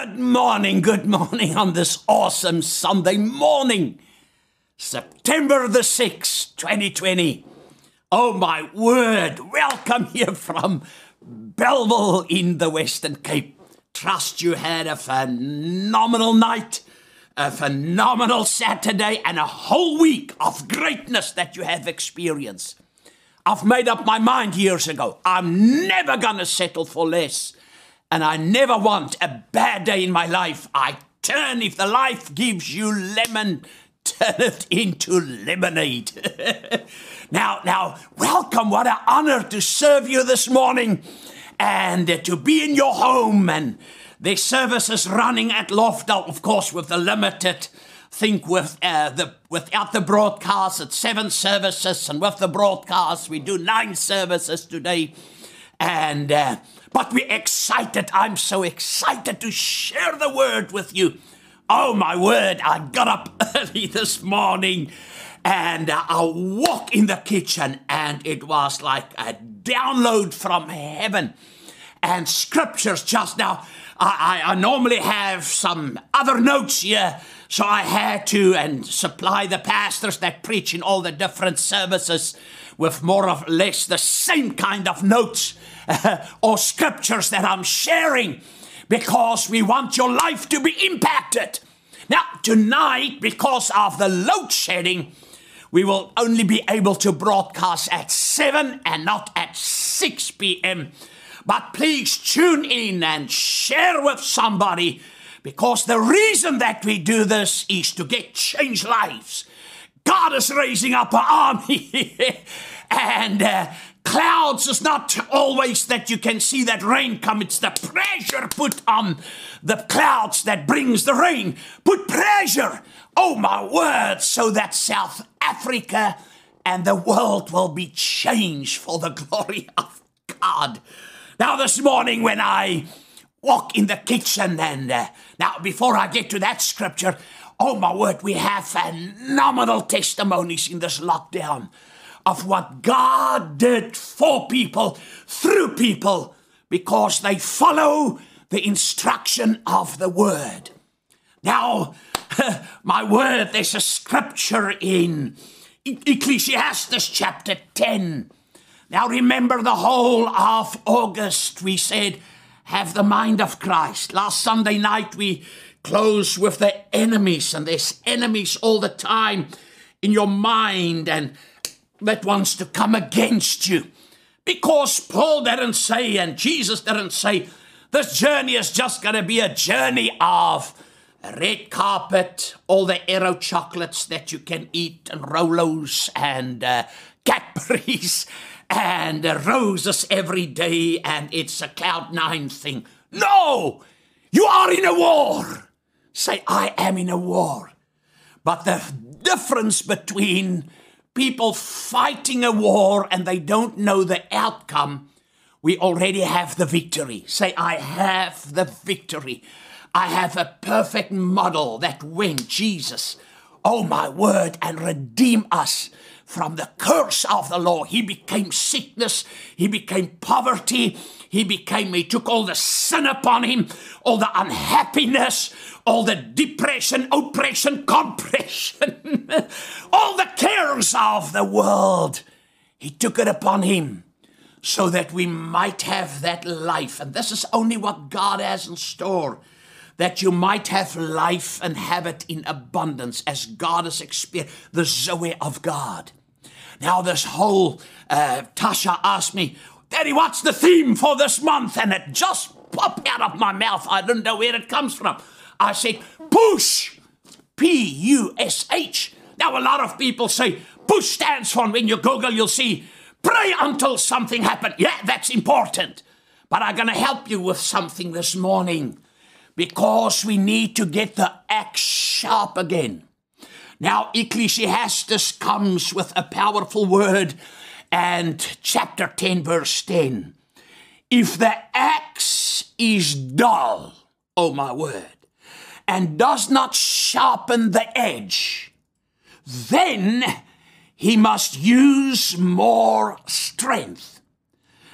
Good morning, good morning on this awesome Sunday morning, September the 6th, 2020. Oh my word, welcome here from Bellville in the Western Cape. Trust you had a phenomenal night, a phenomenal Saturday, and a whole week of greatness that you have experienced. I've made up my mind years ago. I'm never gonna settle for less and I never want a bad day in my life. I turn, if the life gives you lemon, turn it into lemonade. now, now, welcome. What an honor to serve you this morning and to be in your home. And the service is running at Lofdal, of course, with the limited. Think with uh, the without the broadcast, it's seven services, and with the broadcast, we do nine services today. And uh, but we're excited. I'm so excited to share the word with you. Oh, my word, I got up early this morning and uh, I walk in the kitchen and it was like a download from heaven. And scriptures just now, I, I, I normally have some other notes here. So I had to and supply the pastors that preach in all the different services with more or less the same kind of notes or scriptures that I'm sharing because we want your life to be impacted. Now, tonight, because of the load shedding, we will only be able to broadcast at 7 and not at 6 p.m. But please tune in and share with somebody because the reason that we do this is to get changed lives. God is raising up an army and uh, clouds is not always that you can see that rain come. It's the pressure put on the clouds that brings the rain. Put pressure, oh my word, so that South Africa and the world will be changed for the glory of God. Now, this morning when I walk in the kitchen, and uh, now before I get to that scripture, oh my word, we have phenomenal testimonies in this lockdown of what God did for people, through people, because they follow the instruction of the word. Now, my word, there's a scripture in Ecclesiastes chapter 10. Now, remember the whole of August, we said, have the mind of Christ. Last Sunday night, we closed with the enemies, and there's enemies all the time in your mind, and that wants to come against you. Because Paul didn't say, and Jesus didn't say, this journey is just going to be a journey of red carpet, all the Aero chocolates that you can eat, and Rolos and uh, and uh, roses every day, and it's a cloud nine thing. No! You are in a war! Say, I am in a war. But the difference between people fighting a war and they don't know the outcome, we already have the victory. Say, I have the victory. I have a perfect model that went Jesus, oh my word, and redeem us from the curse of the law. He became sickness, he became poverty, he became, he took all the sin upon him, all the unhappiness, all the depression, oppression, compression, all the cares of the world. He took it upon him so that we might have that life. And this is only what God has in store that you might have life and have it in abundance as God has experienced the Zoe of God. Now, this whole uh, Tasha asked me, Daddy, what's the theme for this month? And it just popped out of my mouth. I didn't know where it comes from. I said, push. P U S H. Now, a lot of people say, push stands for, when you Google, you'll see, pray until something happens. Yeah, that's important. But I'm going to help you with something this morning because we need to get the axe sharp again. Now, Ecclesiastes comes with a powerful word, and chapter 10, verse 10. If the axe is dull, oh my word, and does not sharpen the edge, then he must use more strength.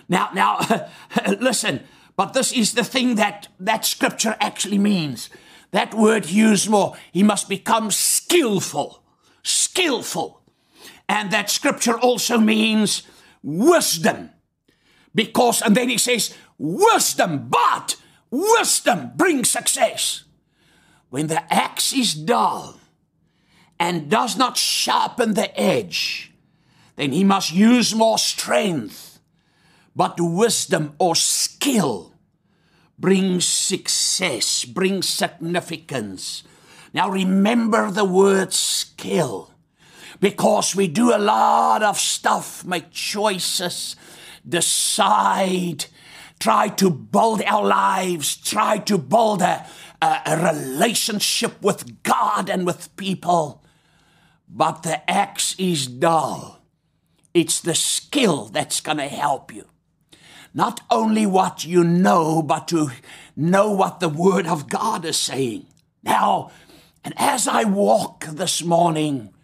Now, now, listen, But this is the thing that that scripture actually means. That word use more. He must become skillful. Skillful. And that scripture also means wisdom. Because, and then he says, wisdom, but wisdom brings success. When the axe is dull and does not sharpen the edge, then he must use more strength. But wisdom or skill brings success, brings significance. Now remember the word skill because we do a lot of stuff, make choices, decide, try to build our lives, try to build a, a, a relationship with God and with people. But the axe is dull. It's the skill that's going to help you. Not only what you know, but to know what the Word of God is saying. Now, and as I walk this morning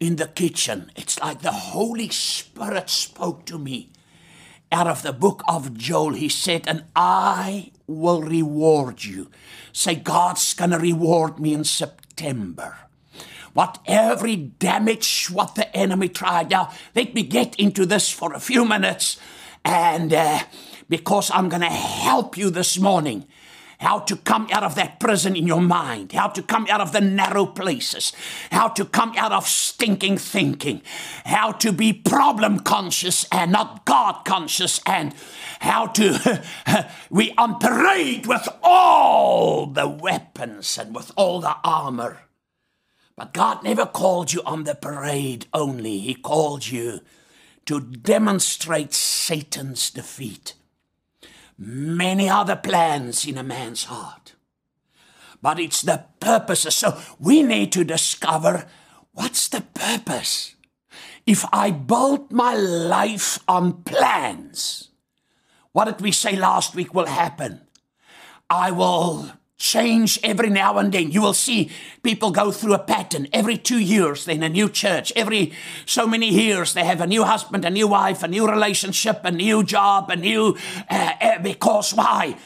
in the kitchen, it's like the Holy Spirit spoke to me out of the book of Joel. He said, And I will reward you. Say, God's going to reward me in September. What every damage what the enemy tried. Now, let me get into this for a few minutes, and uh, because I'm going to help you this morning how to come out of that prison in your mind, how to come out of the narrow places, how to come out of stinking thinking, how to be problem conscious and not God conscious, and how to we on parade with all the weapons and with all the armor. But God never called you on the parade only, He called you to demonstrate Satan's defeat many other plans in a man's heart. But it's the purposes. So we need to discover what's the purpose. If I build my life on plans, what did we say last week will happen? I will change every now and then. You will see people go through a pattern every two years, then a new church. Every so many years, they have a new husband, a new wife, a new relationship, a new job, a new. Uh, uh, because why?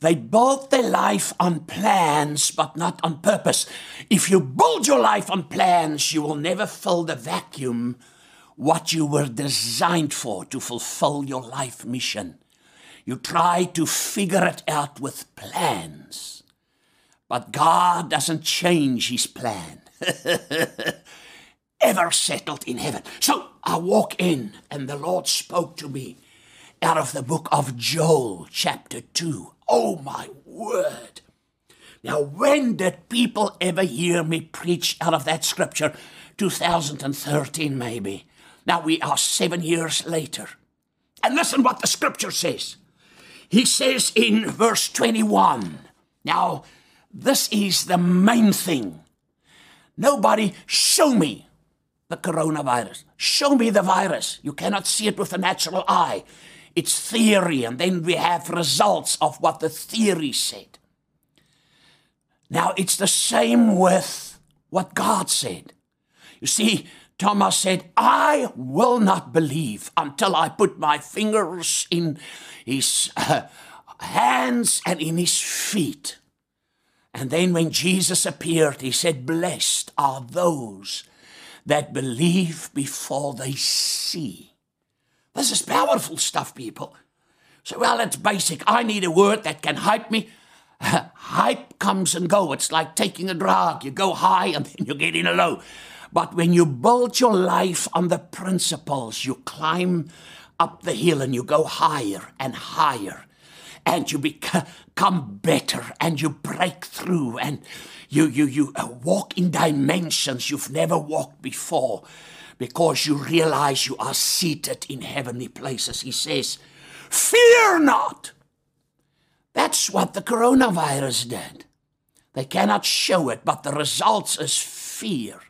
They build their life on plans, but not on purpose. If you build your life on plans, you will never fill the vacuum what you were designed for to fulfill your life mission. You try to figure it out with plans but God doesn't change his plan. Ever settled in heaven. So I walk in, and the Lord spoke to me out of the book of Joel, chapter 2. Oh, my word. Now, when did people ever hear me preach out of that scripture? 2013, maybe. Now we are seven years later. And listen what the scripture says. He says in verse 21. Now, this is the main thing. Nobody, show me the coronavirus. Show me the virus. You cannot see it with the natural eye. It's theory, and then we have results of what the theory said. Now, it's the same with what God said. You see, Thomas said, I will not believe until I put my fingers in his uh, hands and in his feet. And then when Jesus appeared, he said, Blessed are those that believe before they see. This is powerful stuff, people. So, well, it's basic. I need a word that can hype me. hype comes and go. It's like taking a drug. You go high and then you get in a low. But when you build your life on the principles, you climb up the hill and you go higher and higher and you become better and you break through and you, you, you uh, walk in dimensions you've never walked before because you realize you are seated in heavenly places. He says, Fear not. That's what the coronavirus did. They cannot show it, but the results is fear,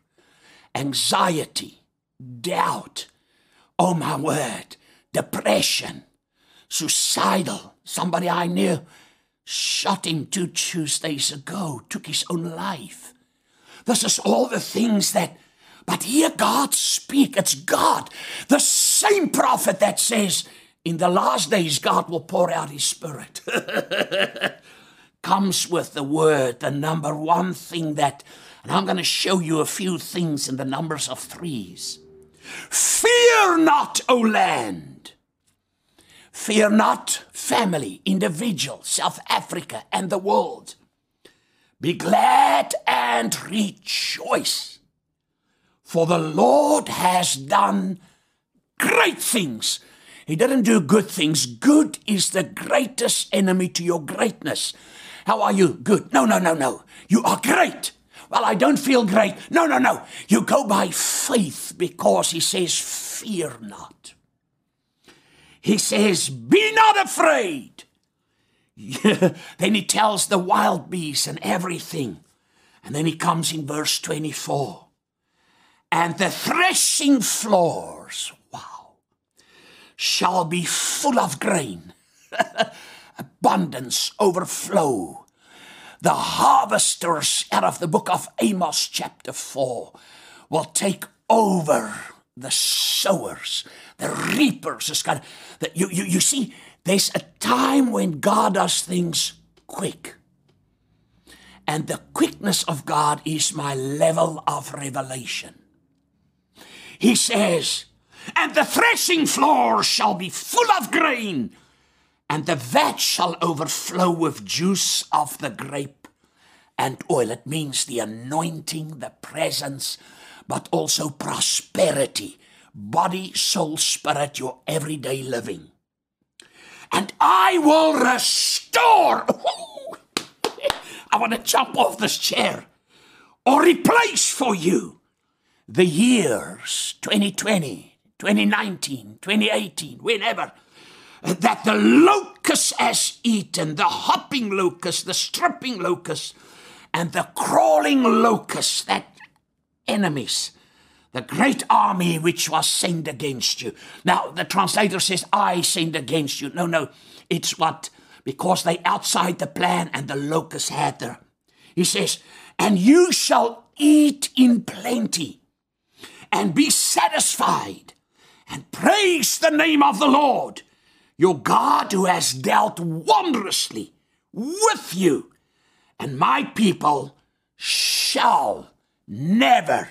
anxiety, doubt. Oh my word, depression, suicidal. Somebody I knew shot him two Tuesdays ago, took his own life. This is all the things that, but hear God speak. It's God, the same prophet that says, in the last days, God will pour out His Spirit. Comes with the word, the number one thing that, and I'm going to show you a few things in the numbers of threes. Fear not, O land. Fear not, family, individual, South Africa, and the world. Be glad and rejoice, for the Lord has done great things. He didn't do good things. Good is the greatest enemy to your greatness. How are you? Good. No, no, no, no. You are great. Well, I don't feel great. No, no, no. You go by faith because he says, Fear not. He says, Be not afraid. then he tells the wild beasts and everything. And then he comes in verse 24. And the threshing floors, wow, shall be full of grain, abundance, overflow the harvesters out of the book of Amos, chapter 4, will take over the sowers, the reapers. Kind of, that you, you, you see, there's a time when God does things quick. And the quickness of God is my level of revelation. He says, And the threshing floor shall be full of grain and the vat shall overflow with juice of the grape and oil. It means the anointing, the presence, but also prosperity, body, soul, spirit, your everyday living. And I will restore. I want to jump off this chair or replace for you the years 2020, 2019, 2018, whenever that the locust has eaten, the hopping locust, the stripping locust, and the crawling locust, that enemies, the great army which was sent against you. Now, the translator says, I sent against you. No, no, it's what, because they outside the plan and the locust had there. He says, and you shall eat in plenty and be satisfied and praise the name of the Lord your God who has dealt wondrously with you, and my people shall never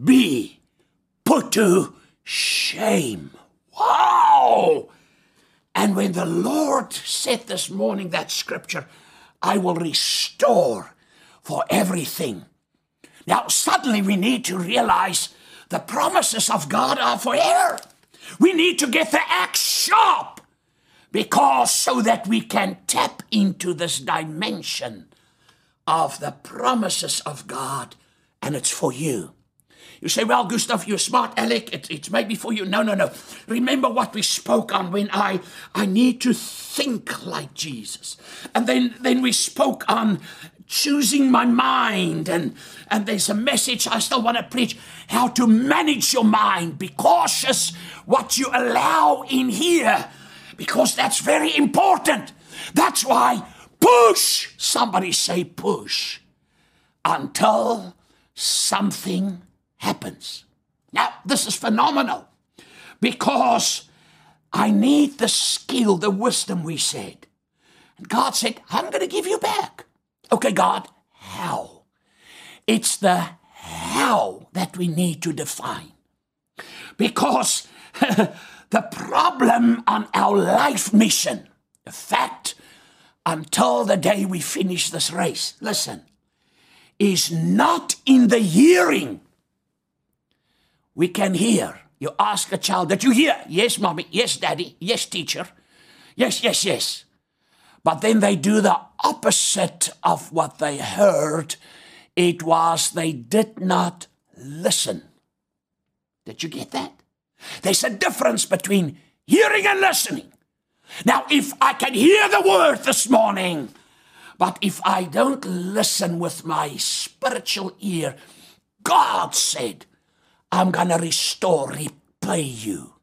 be put to shame. Wow! And when the Lord said this morning that scripture, I will restore for everything. Now, suddenly we need to realize the promises of God are forever. We need to get the axe sharp because so that we can tap into this dimension of the promises of God, and it's for you. You say, well, Gustav, you're smart, Alec. It, it's maybe for you. No, no, no. Remember what we spoke on when I, I need to think like Jesus. And then, then we spoke on choosing my mind. And, and there's a message I still want to preach how to manage your mind. Be cautious what you allow in here because that's very important. That's why push, somebody say push, until something happens. Now, this is phenomenal because I need the skill, the wisdom, we said. And God said, I'm going to give you back. Okay, God, how? It's the how that we need to define. Because the problem on our life mission, the fact until the day we finish this race, listen, is not in the hearing. We can hear. You ask a child, that you hear? Yes, mommy. Yes, daddy. Yes, teacher. Yes, yes, yes. But then they do the opposite of what they heard. It was they did not listen. Did you get that? There's a difference between hearing and listening. Now, if I can hear the word this morning, but if I don't listen with my spiritual ear, God said, I'm going to restore, repay you.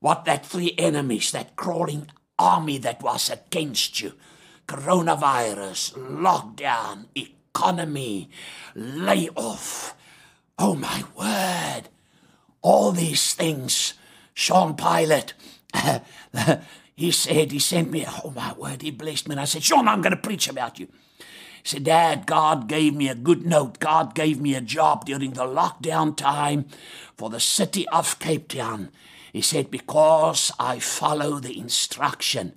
What that three enemies, that crawling army that was against you coronavirus, lockdown, economy, layoff. Oh, my word all these things, Sean Pilate, he said, he sent me, oh my word, he blessed me. And I said, Sean, I'm going to preach about you. Said, Dad, God gave me a good note. God gave me a job during the lockdown time for the city of Cape Town. He said, because I follow the instruction,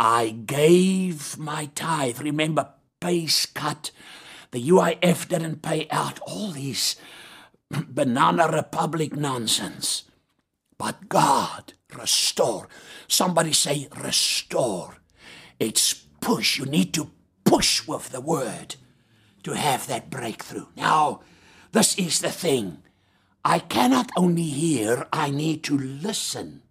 I gave my tithe. Remember, base cut. The UIF didn't pay out all these banana republic nonsense. But God restore. Somebody say restore. It's push. You need to push with the word to have that breakthrough. Now, this is the thing. I cannot only hear, I need to listen.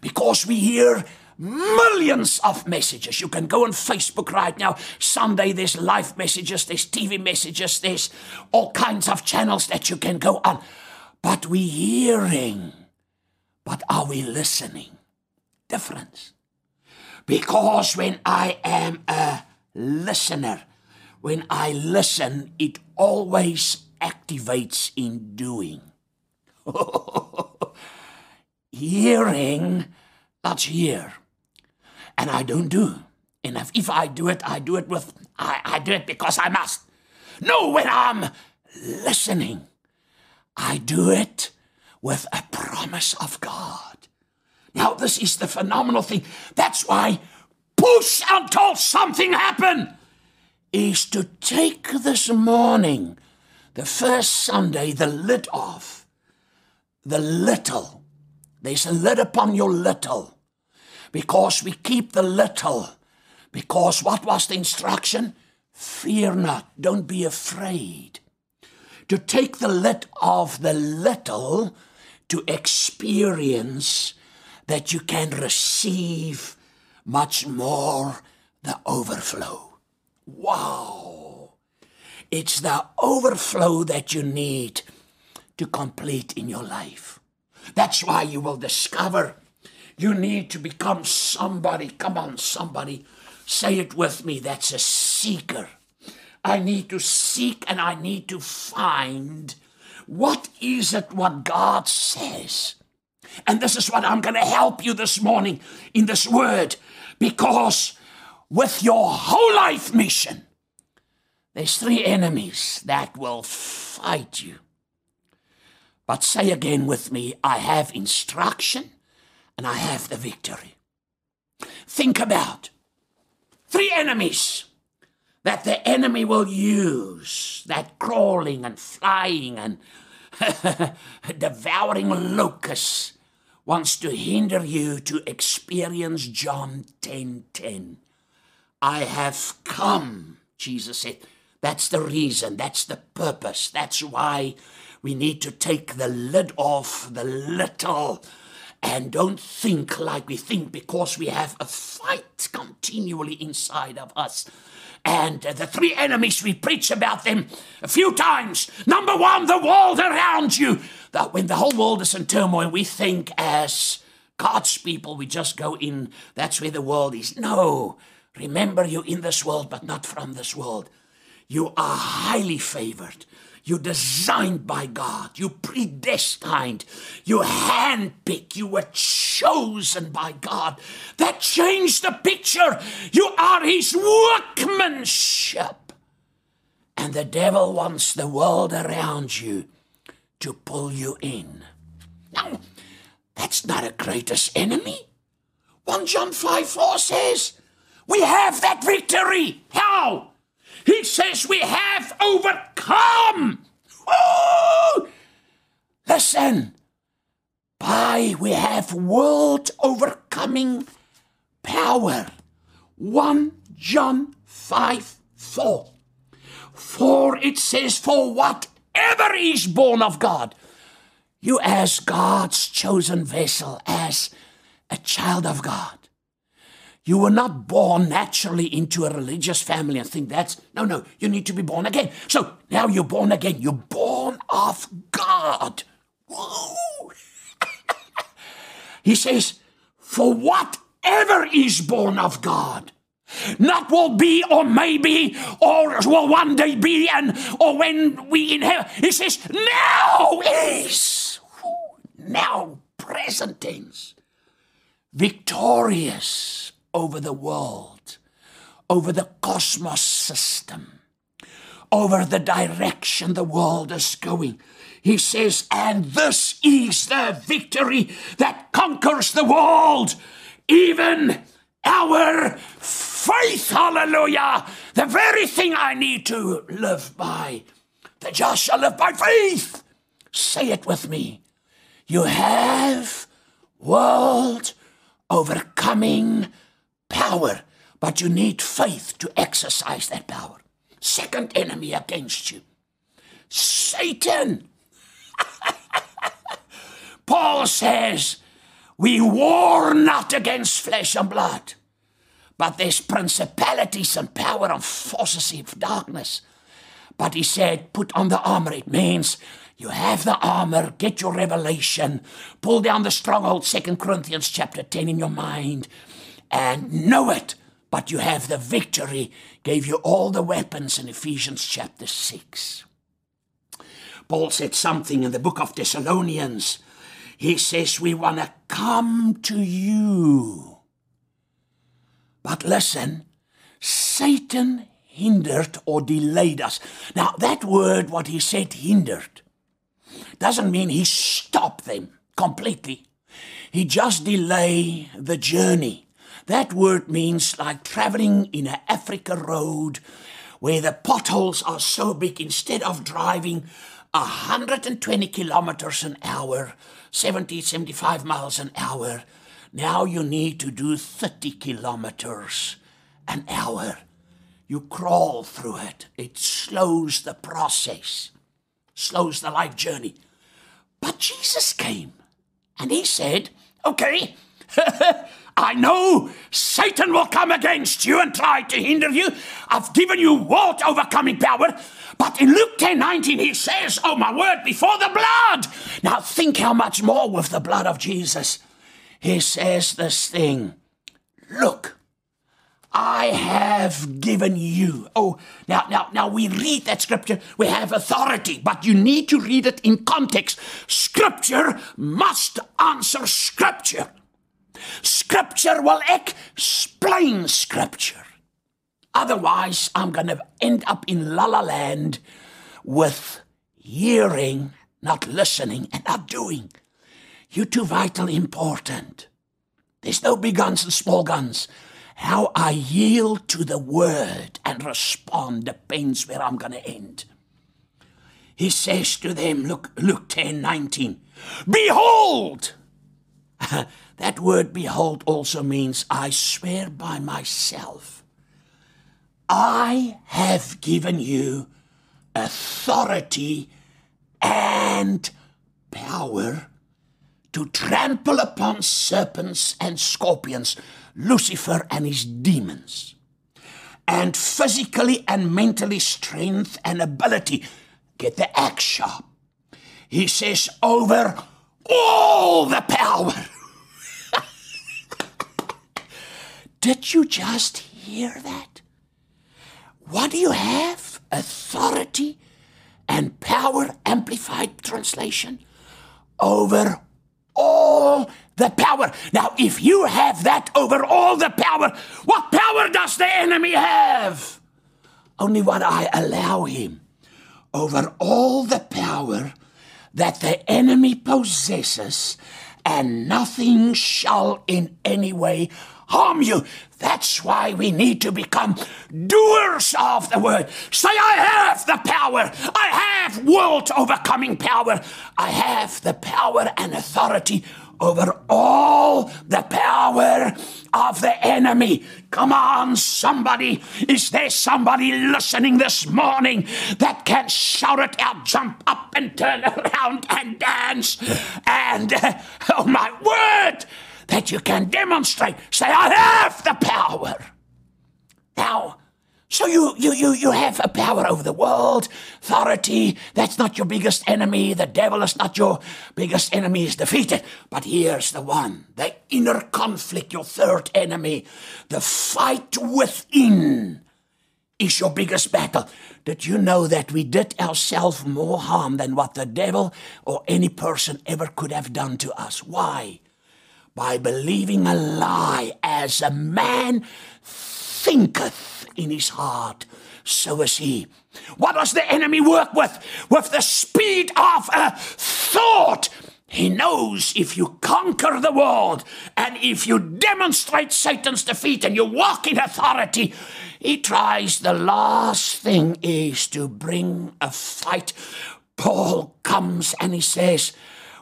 Because we hear millions of messages. You can go on Facebook right now. Sunday, there's live messages, there's TV messages, there's all kinds of channels that you can go on. But we hearing. But are we listening? Difference. Because when I am a listener, when I listen, it always activates in doing. Hearing, that's hear and I don't do. And if, if I do it, I do it with, I, I do it because I must. No, when I'm listening, I do it with a promise of God. Now, this is the phenomenal thing. That's why push until something happen is to take this morning, the first Sunday, the lid off, the little. There's a lid upon your little because we keep the little. Because what was the instruction? Fear not, don't be afraid. To take the lid of the little to experience that you can receive much more the overflow. Wow! It's the overflow that you need to complete in your life. That's why you will discover you need to become somebody. Come on, somebody. Say it with me. That's a seeker. I need to seek and I need to find what is it what God says. And this is what I'm going to help you this morning in this word because with your whole life mission, there's three enemies that will fight you. But say again with me I have instruction, and I have the victory. Think about three enemies that the enemy will use that crawling and flying and devouring locust wants to hinder you to experience John 10 10. I have come, Jesus said. That's the reason, that's the purpose, that's why we need to take the lid off the little and don't think like we think because we have a fight continually inside of us. And the three enemies, we preach about them a few times. Number one, the world around you. That when the whole world is in turmoil, we think as God's people, we just go in, that's where the world is. No, remember you're in this world, but not from this world. You are highly favored. You're designed by God. You're predestined. You're handpicked. You were chosen by God. That changed the picture. You are His workmanship. And the devil wants the world around you to pull you in. Now, that's not a greatest enemy. 1 John 5 4 says, We have that victory. How? He says we have overcome. Woo! Listen, by we have world overcoming power. 1 John 5 4. For it says, For whatever is born of God, you as God's chosen vessel, as a child of God, you were not born naturally into a religious family and think that's no, no, you need to be born again. So now you're born again. You're born of God. he says, For whatever is born of God, not will be or maybe or will one day be and or when we inherit. He says, now is now present tense victorious over the world, over the cosmos system, over the direction the world is going. He says, and this is the victory that conquers the world, even our faith. Hallelujah. The very thing I need to live by. The just shall live by faith. Say it with me. You have world overcoming power, but you need faith to exercise that power. Second enemy against you Satan. Paul says, We war not against flesh and blood, but there's principalities and power and forces of darkness. But he said, Put on the armor. It means you have the armor, get your revelation, pull down the stronghold, Second Corinthians chapter 10 in your mind, and know it. But you have the victory, gave you all the weapons in Ephesians chapter 6. Paul said something in the book of Thessalonians. He says, We want to come to you. But listen, Satan hindered or delayed us. Now, that word, what he said, hindered, doesn't mean he stopped them completely. He just delay the journey. That word means like traveling in an Africa road where the potholes are so big instead of driving 120 kilometers an hour, 70, 75 miles an hour, now you need to do 30 kilometers an hour. You crawl through it. It slows the process, slows the life journey. But Jesus came and he said, Okay, I know Satan will come against you and try to hinder you. I've given you what overcoming power. But in Luke 10 19, he says, Oh, my word, before the blood. Now think how much more with the blood of Jesus. He says this thing Look, I have given you. Oh, now, now, now we read that scripture, we have authority, but you need to read it in context. Scripture must answer scripture. Scripture will explain scripture. Otherwise, I'm going to end up in la la land with hearing, not listening, and not doing. You're too vitally important. There's no big guns and small guns. How I yield to the word and respond depends where I'm going to end. He says to them, look, Luke 10 19, Behold! that word behold also means I swear by myself. I have given you authority and power to trample upon serpents and scorpions Lucifer and his demons, and physically and mentally strength and ability. Get the axe sharp. He says, over all the power. Did you just hear that? What do you have? Authority and power, amplified translation, over all the power. Now, if you have that over all the power, what power does the enemy have? Only what I allow him over all the power that the enemy possesses, and nothing shall in any way harm you. That's why we need to become doers of the word. Say, I have the power. I have world overcoming power. I have the power and authority over all the power of the enemy. Come on, somebody. Is there somebody listening this morning that can shout it out, jump up and turn around and dance? And, uh, oh my word, that you can demonstrate. Say, I have the power. Now, so you, you, you, you have a power over the world, authority. That's not your biggest enemy. The devil is not your biggest enemy. Is defeated. But here's the one: the inner conflict, your third enemy, the fight within, is your biggest battle. Did you know that we did ourselves more harm than what the devil or any person ever could have done to us? Why? By believing a lie as a man thinketh in his heart, so is he. What does the enemy work with? With the speed of a thought. He knows if you conquer the world and if you demonstrate Satan's defeat and you walk in authority, he tries the last thing is to bring a fight. Paul comes and he says,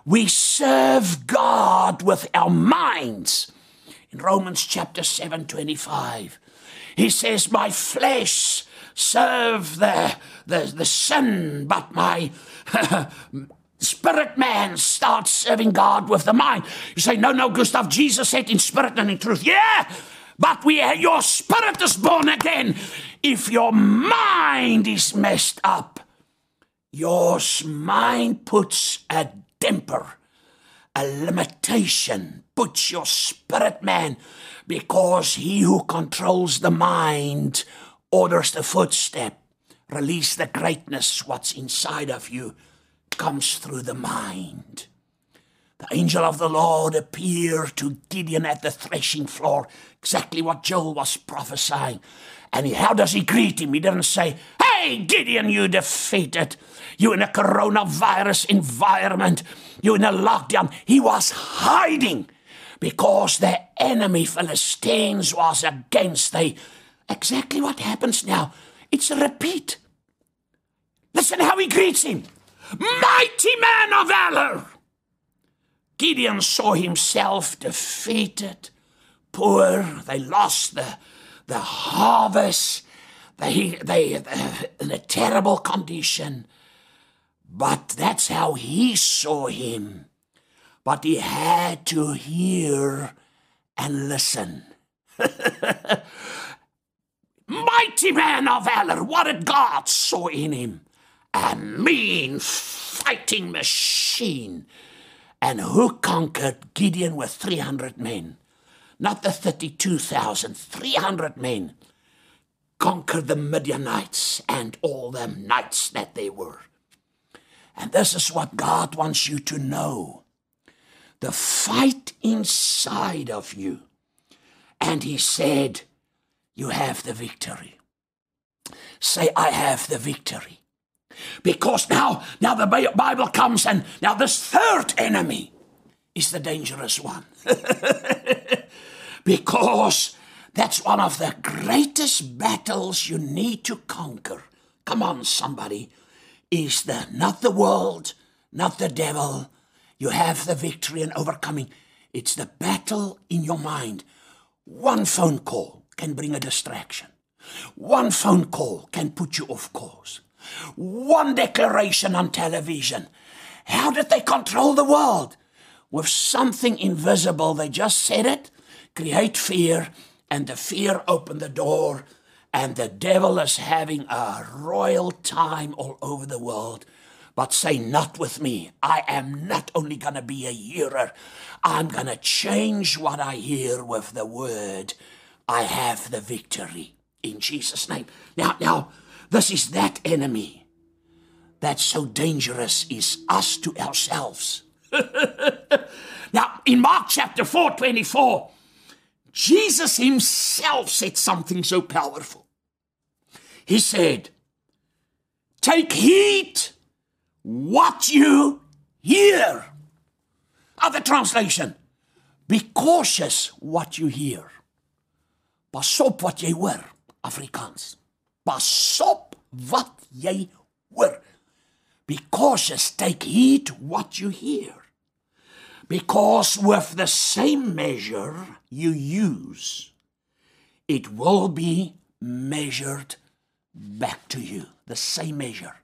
We serve God with our minds. In Romans chapter 7 25, he says, My flesh serve the, the, the sin, but my spirit man starts serving God with the mind. You say, No, no, Gustav, Jesus said in spirit and in truth. Yeah, but we your spirit is born again. If your mind is messed up, your mind puts a damper, a limitation, puts your spirit man, because he who controls the mind orders the footstep. Release the greatness, what's inside of you comes through the mind. The angel of the Lord appeared to Gideon at the threshing floor, exactly what Joel was prophesying. And he, how does he greet him? He didn't say, Hey, Gideon, you defeated. You in a coronavirus environment. You in a lockdown. He was hiding because the enemy Philistines was against they exactly what happens now. It's a repeat. Listen how he greets him. Mighty man of valor. Gideon saw himself defeated, poor. They lost the, the harvest. They, they, they, in a terrible condition. But that's how he saw him. But he had to hear and listen. Mighty man of valor, what did God saw in him? A mean fighting machine. And who conquered Gideon with 300 men? Not the 32,000, 300 men conquered the Midianites and all them knights that they were. And this is what God wants you to know the fight inside of you. And He said, You have the victory. Say, I have the victory. Because now, now the Bible comes and now this third enemy is the dangerous one. because that's one of the greatest battles you need to conquer. Come on, somebody. Is the not the world, not the devil. You have the victory and overcoming. It's the battle in your mind. One phone call can bring a distraction. One phone call can put you off course. One declaration on television. How did they control the world? With something invisible. They just said it, create fear, and the fear opened the door, and the devil is having a royal time all over the world. But say, not with me. I am not only going to be a hearer, I'm going to change what I hear with the word. I have the victory in Jesus' name. Now, now, this is that enemy that's so dangerous is us to ourselves. now, in Mark chapter 4, 24, Jesus himself said something so powerful. He said, Take heed what you hear. Other translation, be cautious what you hear. Pas op wat jy hoor, Afrikaans. Pas op wat jy hoor. Be cautious, take heed what you hear. Because with the same measure you use, it will be measured back to you. The same measure.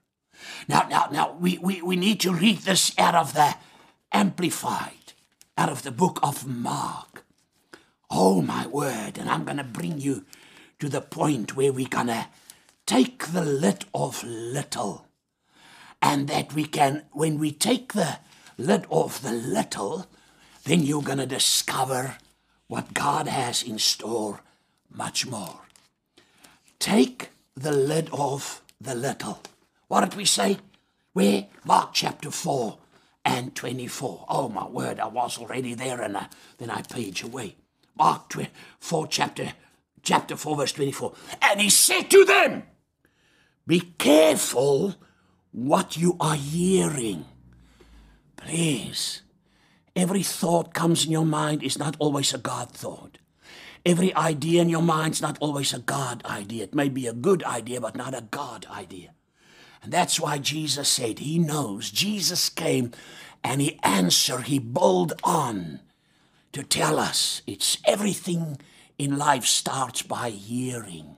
Now, now, now, we, we, we need to read this out of the Amplified, out of the book of Mark. Oh, my word. And I'm going to bring you to the point where we're going to take the lid off little. And that we can, when we take the lid off the little, then you're going to discover what God has in store much more. Take the lid of the little. What did we say? Where? Mark chapter 4 and 24. Oh, my word, I was already there and I, then I page away. Mark 4, chapter, chapter 4, verse 24. And he said to them, Be careful what you are hearing. Please. Every thought comes in your mind is not always a God thought. Every idea in your mind's not always a God idea. It may be a good idea, but not a God idea. And that's why Jesus said he knows. Jesus came and he answered, he built on to tell us it's everything in life starts by hearing.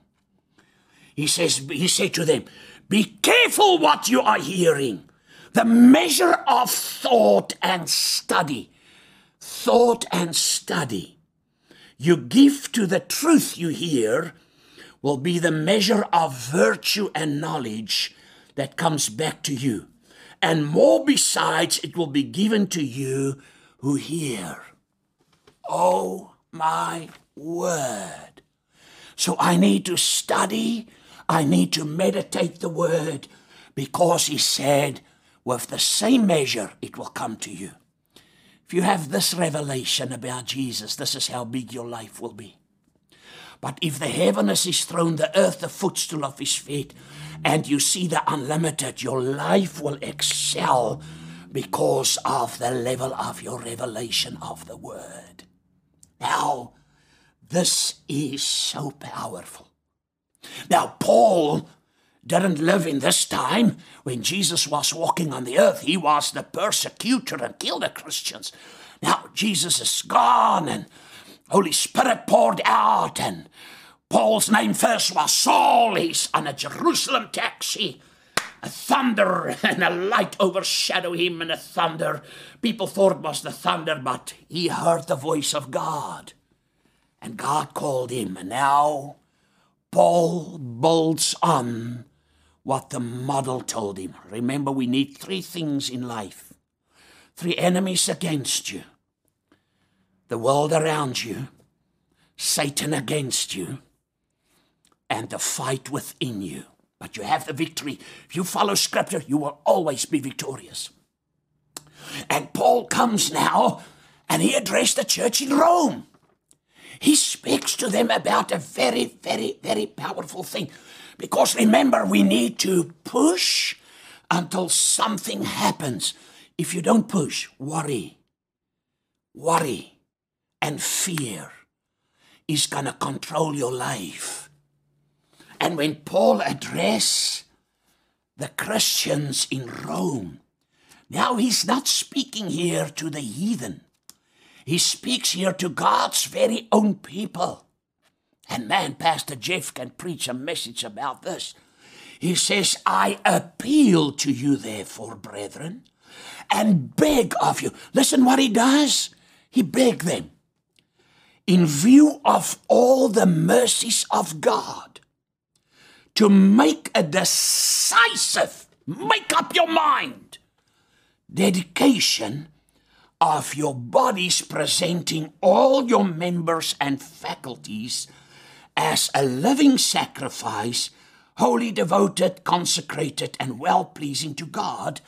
He says, he said to them, Be careful what you are hearing. The measure of thought and study. Thought and study. You give to the truth you hear will be the measure of virtue and knowledge that comes back to you. And more besides, it will be given to you who hear. Oh my word. So I need to study, I need to meditate the word, because he said, with the same measure, it will come to you. You have this revelation about Jesus, this is how big your life will be. But if the heaven is his throne, the earth the footstool of his feet, and you see the unlimited, your life will excel because of the level of your revelation of the word. Now, this is so powerful. Now, Paul didn't live in this time when Jesus was walking on the earth. He was the persecutor and killed the Christians. Now, Jesus is gone and Holy Spirit poured out and Paul's name first was Saul. He's on a Jerusalem taxi. A thunder and a light overshadow him and a thunder. People thought it was the thunder, but he heard the voice of God. And God called him. And now Paul bolts on what the model told him. Remember, we need three things in life three enemies against you, the world around you, Satan against you, and the fight within you. But you have the victory. If you follow Scripture, you will always be victorious. And Paul comes now and he addressed the church in Rome. He speaks to them about a very, very, very powerful thing. Because remember, we need to push until something happens. If you don't push, worry, worry, and fear is going to control your life. And when Paul addressed the Christians in Rome, now he's not speaking here to the heathen. He speaks here to God's very own people. And man, Pastor Jeff can preach a message about this. He says, I appeal to you, therefore, brethren, and beg of you. Listen what he does. He begged them. In view of all the mercies of God, to make a decisive, make up your mind, dedication of your bodies presenting all your members and faculties as a living sacrifice, wholly devoted, consecrated, and well pleasing to God,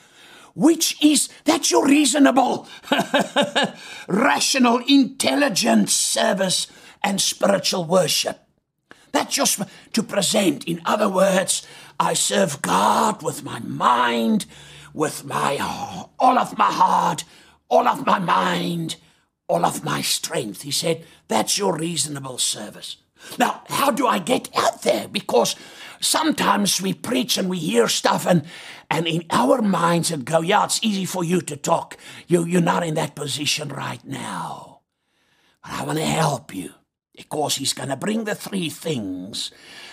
which is that's your reasonable, rational, intelligent service and spiritual worship. That's just to present. In other words, I serve God with my mind, with my all of my heart, all of my mind, all of my strength. He said, that's your reasonable service. Now, how do I get out there? Because sometimes we preach and we hear stuff and and in our minds it go, yeah, it's easy for you to talk. You you're not in that position right now. But I want to help you. Because he's going to bring the three things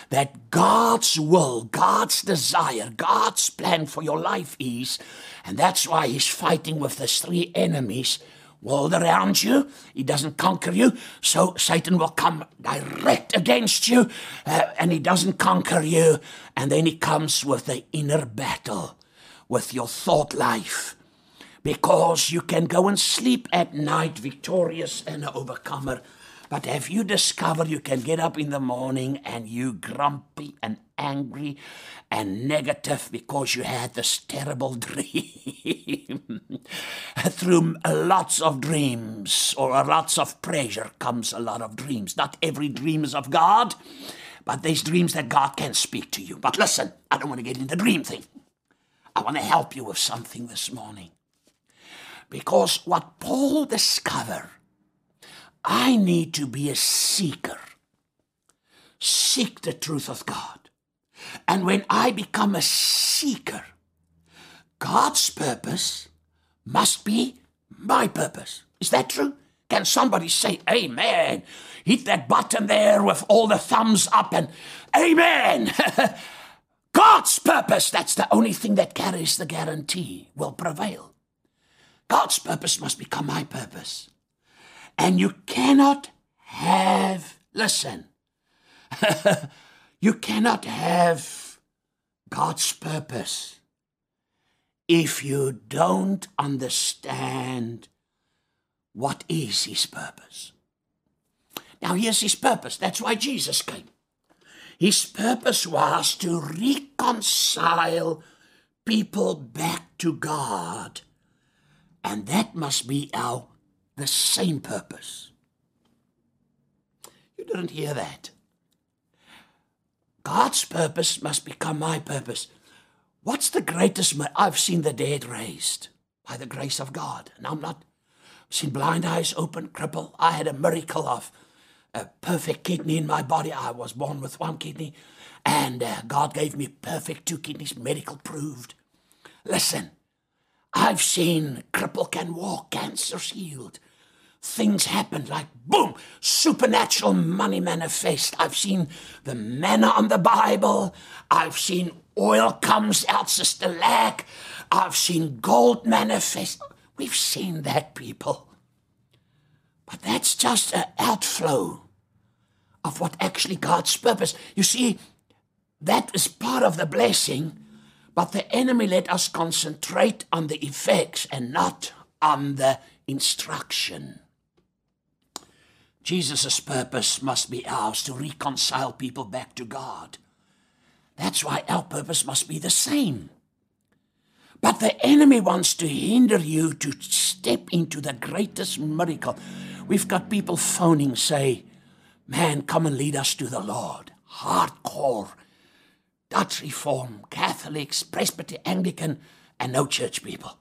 that God's will, God's desire, God's plan for your life is. And that's why he's fighting with these three enemies world around you. He doesn't conquer you. So Satan will come direct against you uh, and he doesn't conquer you. And then he comes with the inner battle with your thought life. Because you can go and sleep at night victorious and an overcomer. But have you discovered you can get up in the morning and you grumpy and angry and negative because you had this terrible dream? Through lots of dreams or lots of pressure comes a lot of dreams. Not every dream is of God, but there's dreams that God can speak to you. But listen, I don't want to get into the dream thing. I want to help you with something this morning. Because what Paul discovered, I need to be a seeker. Seek the truth of God. And when I become a seeker, God's purpose must be my purpose. Is that true? Can somebody say amen? Hit that button there with all the thumbs up and amen. God's purpose, that's the only thing that carries the guarantee, will prevail. God's purpose must become my purpose. And you cannot have, listen, you cannot have God's purpose if you don't understand what is His purpose. Now, here's His purpose. That's why Jesus came. His purpose was to reconcile people back to God. And that must be our the same purpose. You didn't hear that. God's purpose must become my purpose. What's the greatest? I've seen the dead raised by the grace of God, and I'm not seen blind eyes open, cripple. I had a miracle of a perfect kidney in my body. I was born with one kidney, and uh, God gave me perfect two kidneys, medical proved. Listen, I've seen cripple can walk, cancers healed. Things happen like boom, supernatural money manifest. I've seen the manna on the Bible. I've seen oil comes out, Sister Lack. I've seen gold manifest. We've seen that, people. But that's just an outflow of what actually God's purpose. You see, that is part of the blessing, but the enemy let us concentrate on the effects and not on the instruction. Jesus' purpose must be ours to reconcile people back to God. That's why our purpose must be the same. But the enemy wants to hinder you to step into the greatest miracle. We've got people phoning, say, Man, come and lead us to the Lord. Hardcore. Dutch Reform, Catholics, Presbyterian, Anglican, and no church people.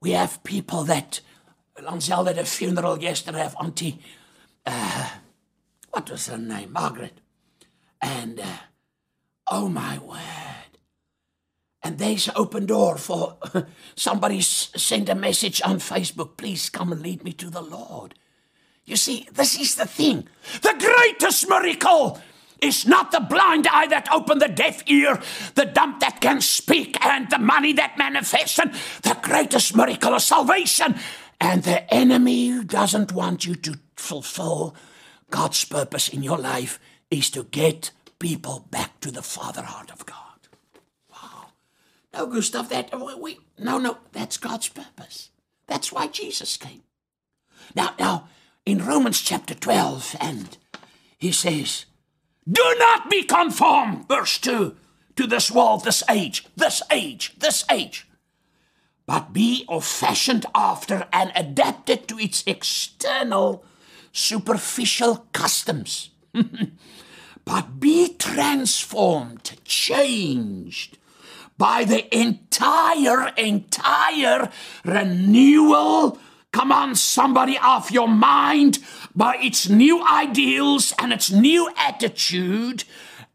We have people that, Lancel at a funeral yesterday of Auntie, uh, what was her name? Margaret. And, uh, oh my word. And there's an open door for somebody sent a message on Facebook, please come and lead me to the Lord. You see, this is the thing. The greatest miracle is not the blind eye that opened the deaf ear, the dumb that can speak, and the money that manifests. And the greatest miracle of salvation. And the enemy doesn't want you to fulfill God's purpose in your life is to get people back to the Father heart of God. Wow. No, Gustav, that we no, no, that's God's purpose. That's why Jesus came. Now, now, in Romans chapter 12, and he says, Do not be conformed, verse 2, to this world, this age, this age, this age, but be or fashioned after and adapted to its external, superficial customs. but be transformed, changed by the entire, entire renewal Come on, somebody off your mind. By its new ideals and its new attitude,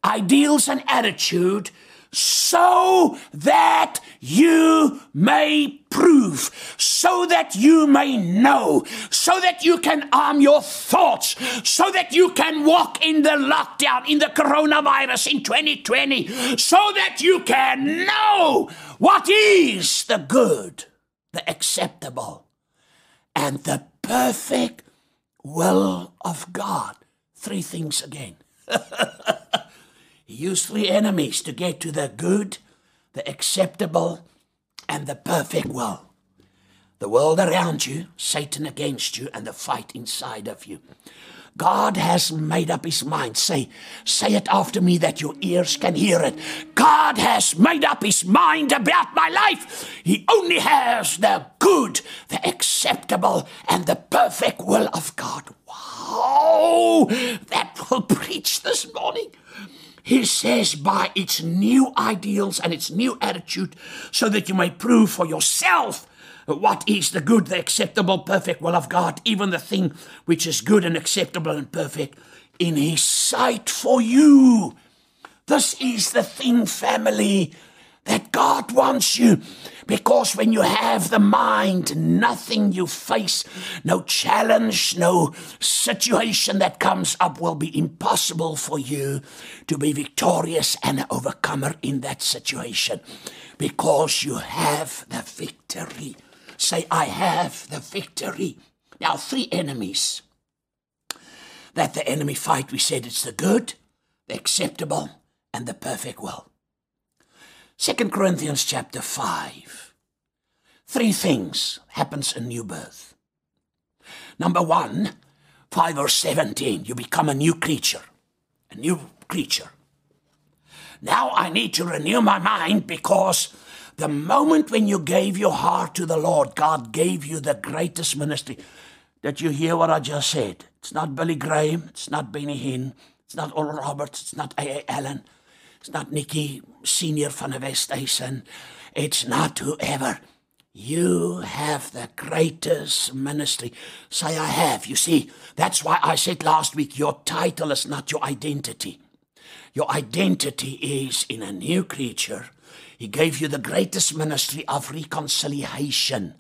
ideals and attitude, so that you may prove, so that you may know, so that you can arm your thoughts, so that you can walk in the lockdown, in the coronavirus in 2020, so that you can know what is the good, the acceptable and the perfect will of God. Three things again. he used three enemies to get to the good, the acceptable, and the perfect will. The world around you, Satan against you, and the fight inside of you. God has made up his mind. Say, say it after me that your ears can hear it. God has made up his mind about my life. He only has the good, the acceptable, and the perfect will of God. Wow! That will preach this morning. He says, by its new ideals and its new attitude, so that you may prove for yourself what is the good, the acceptable, perfect will of God, even the thing which is good and acceptable and perfect in His sight for you. This is the thing, family, that God wants you. Because when you have the mind, nothing you face, no challenge, no situation that comes up will be impossible for you to be victorious and overcomer in that situation. Because you have the victory. Say, I have the victory. Now, three enemies that the enemy fight. We said it's the good, the acceptable, and the perfect will. Second Corinthians chapter 5. Three things happens in new birth. Number one, 5 or 17, you become a new creature. A new creature. Now I need to renew my mind because the moment when you gave your heart to the Lord, God gave you the greatest ministry. Did you hear what I just said? It's not Billy Graham, it's not Benny Hinn, it's not Oral Roberts, it's not A.A. Allen, it's not Nikki Senior van der Westhuizen, it's not whoever. You have the greatest ministry. Say, I have. You see, that's why I said last week your title is not your identity. Your identity is in a new creature he gave you the greatest ministry of reconciliation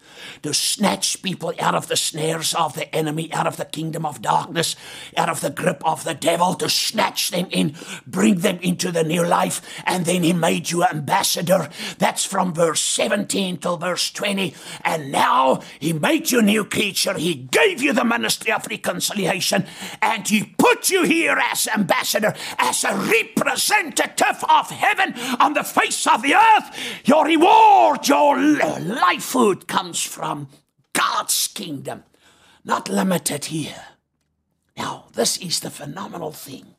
to snatch people out of the snares of the enemy, out of the kingdom of darkness, out of the grip of the devil, to snatch them in, bring them into the new life. And then he made you ambassador. That's from verse 17 till verse 20. And now he made you a new creature. He gave you the ministry of reconciliation and he put you here as ambassador, as a representative of heaven on the face of the earth earth. Your reward, your life food comes from God's kingdom, not limited here. Now, this is the phenomenal thing.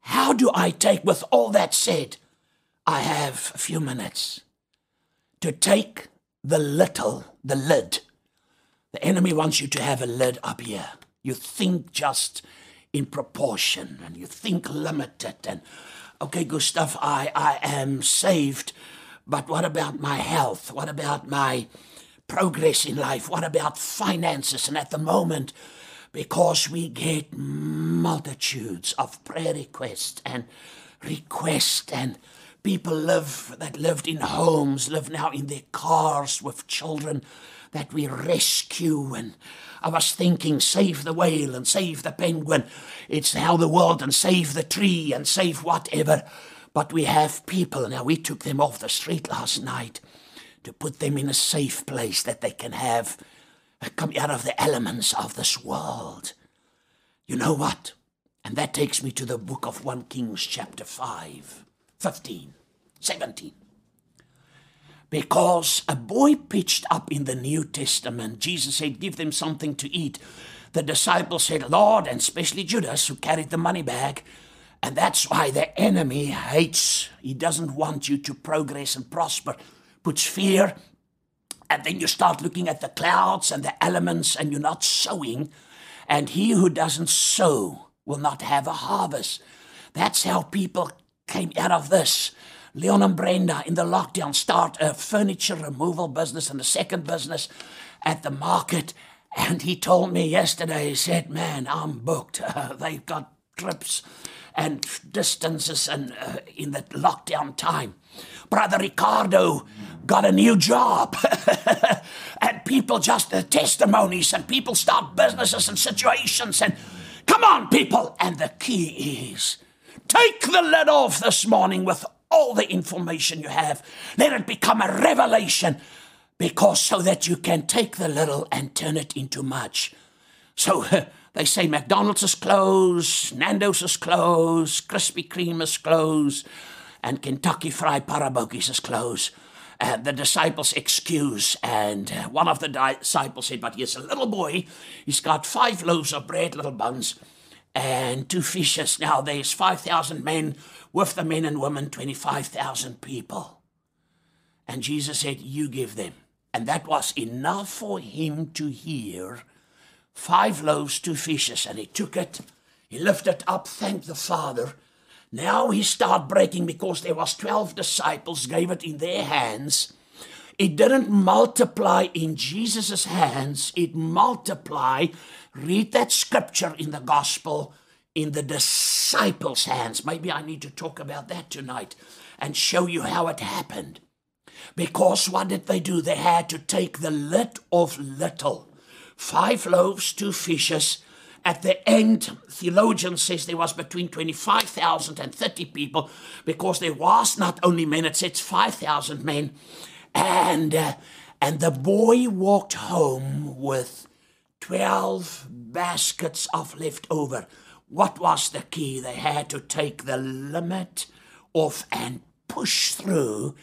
How do I take, with all that said, I have a few minutes to take the little, the lid. The enemy wants you to have a lid up here. You think just in proportion and you think limited and okay, Gustav, I, I am saved, but what about my health? What about my progress in life? What about finances? And at the moment, because we get multitudes of prayer requests and requests and people live that lived in homes live now in their cars with children that we rescue. And I was thinking, save the whale and save the penguin. It's how the world and save the tree and save whatever. But we have people. Now, we took them off the street last night to put them in a safe place that they can have come out of the elements of this world. You know what? And that takes me to the book of 1 Kings, chapter 5, 15, 17 because a boy pitched up in the New Testament. Jesus said, Give them something to eat. The disciples said, Lord, and especially Judas, who carried the money bag. And that's why the enemy hates. He doesn't want you to progress and prosper. Puts fear. And then you start looking at the clouds and the elements, and you're not sowing. And he who doesn't sow will not have a harvest. That's how people came out of this. Leon and Brenda in the lockdown start a furniture removal business and a second business at the market. And he told me yesterday, he said, Man, I'm booked. Uh, they've got trips and distances and uh, in the lockdown time. Brother Ricardo got a new job. and people just, the testimonies, and people start businesses and situations. And come on, people. And the key is take the lid off this morning with all the information you have. Let it become a revelation because so that you can take the little and turn it into much. So they say McDonald's is closed, Nando's is closed, Krispy Kreme is closed, and Kentucky Fried Parabogies is closed. and the disciples' excuse. And uh, one of the disciples said, But here's a little boy. He's got five loaves of bread, little buns, and two fishes. Now there's 5,000 men with the men and women, 25,000 people. And Jesus said, You give them. And that was enough for him to hear five loaves, two fishes. And he took it, he lifted up, thanked the Father. Now he started breaking because there was 12 disciples, gave it in their hands. It didn't multiply in Jesus' hands, it multiplied. Read that scripture in the gospel in the disciples' hands. Maybe I need to talk about that tonight and show you how it happened. Because what did they do? They had to take the lid of little five loaves, two fishes. At the end, theologian says there was between 25,000 and 30 people because there was not only men, it says 5,000 men. And, uh, and the boy walked home with 12 baskets of leftover. What was the key? They had to take the limit off and push through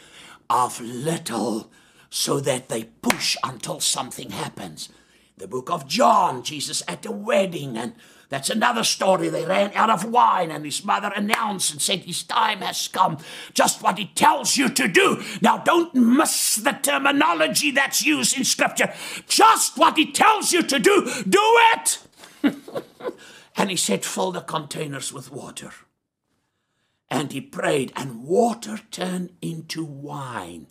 of little so that they push until something happens. The book of John, Jesus at the wedding, and that's another story. They ran out of wine, and his mother announced and said, His time has come. Just what he tells you to do. Now, don't miss the terminology that's used in Scripture. Just what he tells you to do, do it. and he said, Fill the containers with water. And he prayed, and water turned into wine.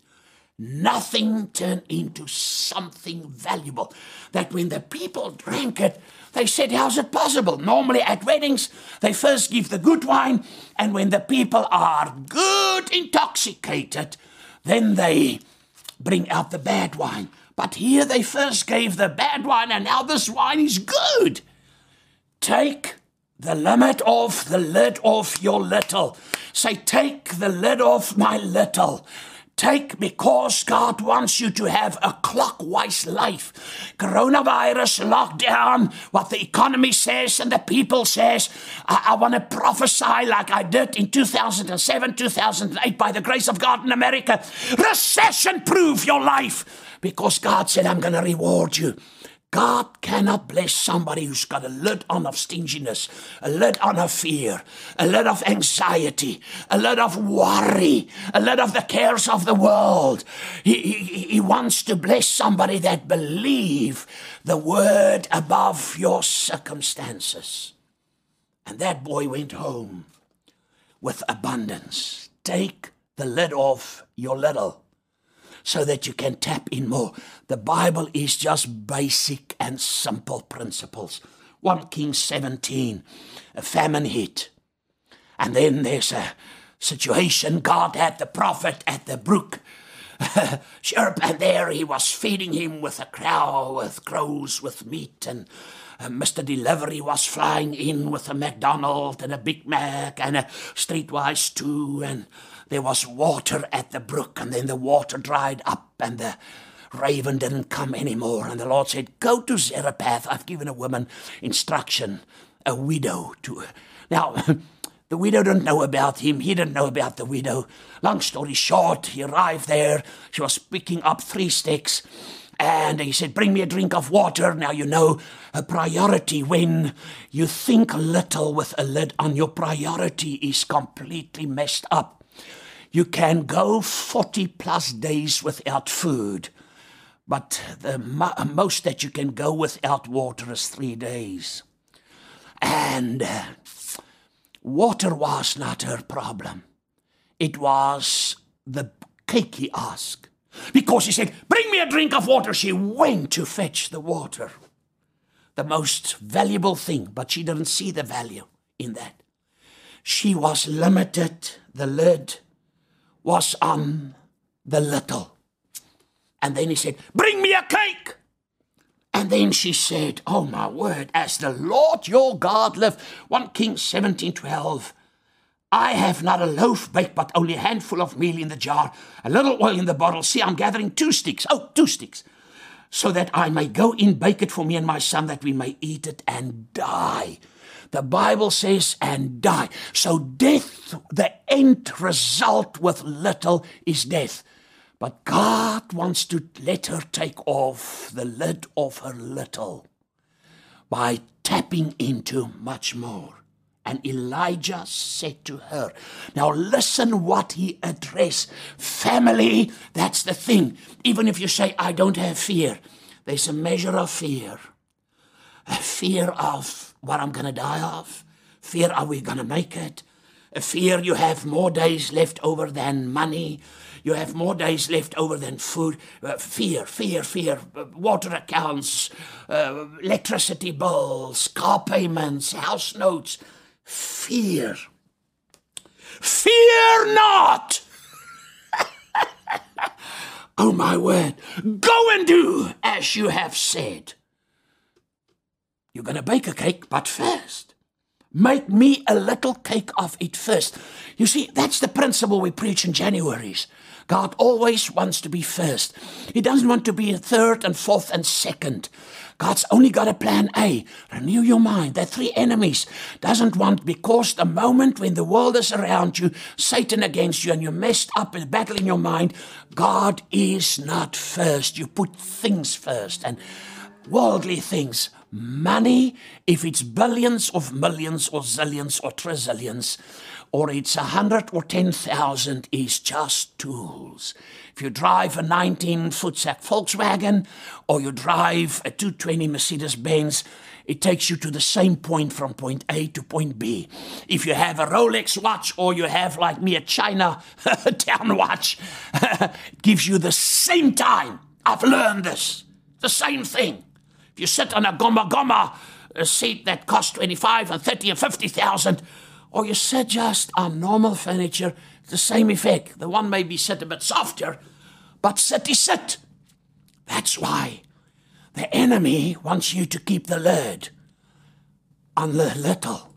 Nothing turned into something valuable. That when the people drank it, they said, How's it possible? Normally at weddings, they first give the good wine, and when the people are good intoxicated, then they bring out the bad wine. But here they first gave the bad wine, and now this wine is good. Take the limit off, the lid off your little. Say, take the lid off my little. Take because God wants you to have a clockwise life. Coronavirus, lockdown, what the economy says and the people says. I, I want to prophesy like I did in 2007, 2008 by the grace of God in America. Recession proof your life because God said, I'm going to reward you. God cannot bless somebody who's got a lid on of stinginess, a lid on of fear, a lid of anxiety, a lid of worry, a lid of the cares of the world. He, he, he wants to bless somebody that believe the word above your circumstances. And that boy went home with abundance. Take the lid off your little so that you can tap in more. The Bible is just basic and simple principles. 1 Kings 17, a famine hit. And then there's a situation God had the prophet at the brook. sure, and there he was feeding him with a crow, with crows, with meat, and uh, Mr. Delivery was flying in with a McDonald and a Big Mac and a Streetwise too, and there was water at the brook, and then the water dried up, and the raven didn't come anymore. And the Lord said, Go to Zarephath. I've given a woman instruction, a widow to. Now, the widow didn't know about him. He didn't know about the widow. Long story short, he arrived there. She was picking up three sticks. And he said, Bring me a drink of water. Now, you know, a priority when you think little with a lid on, your priority is completely messed up. You can go 40 plus days without food, but the most that you can go without water is three days. And uh, water was not her problem. It was the cake he asked. Because he said, Bring me a drink of water. She went to fetch the water. The most valuable thing, but she didn't see the value in that. She was limited, the lid was on the little. And then he said, Bring me a cake. And then she said, Oh my word, as the Lord your God live, 1 Kings 17 12. I have not a loaf baked, but only a handful of meal in the jar, a little oil in the bottle. See, I'm gathering two sticks. Oh, two sticks. So that I may go in, bake it for me and my son, that we may eat it and die. The Bible says, and die. So death, the end result with little is death. But God wants to let her take off the lid of her little by tapping into much more. And Elijah said to her, Now listen what he addressed. Family, that's the thing. Even if you say, I don't have fear, there's a measure of fear. A fear of what I'm going to die of. Fear, are we going to make it? A fear you have more days left over than money. You have more days left over than food. Uh, fear, fear, fear. Uh, water accounts, uh, electricity bills, car payments, house notes. Fear. Fear not! oh my word. Go and do as you have said. You're going to bake a cake, but first, make me a little cake of it first. You see, that's the principle we preach in Januaries. God always wants to be first. He doesn't want to be third and fourth and second. God's only got a plan A. Renew your mind. There are three enemies. Doesn't want because the moment when the world is around you, Satan against you, and you're messed up in battle in your mind, God is not first. You put things first and worldly things. Money, if it's billions of millions or zillions or trillions, or it's a hundred or ten thousand is just tools. If you drive a 19 foot sack Volkswagen or you drive a 220 Mercedes Benz, it takes you to the same point from point A to point B. If you have a Rolex watch or you have, like me, a China town watch, it gives you the same time. I've learned this. The same thing. You sit on a Goma Goma seat that costs 25 and 30 and 50,000, or you sit just on normal furniture, the same effect. The one may be sit a bit softer, but sit is sit. That's why the enemy wants you to keep the lid on the little.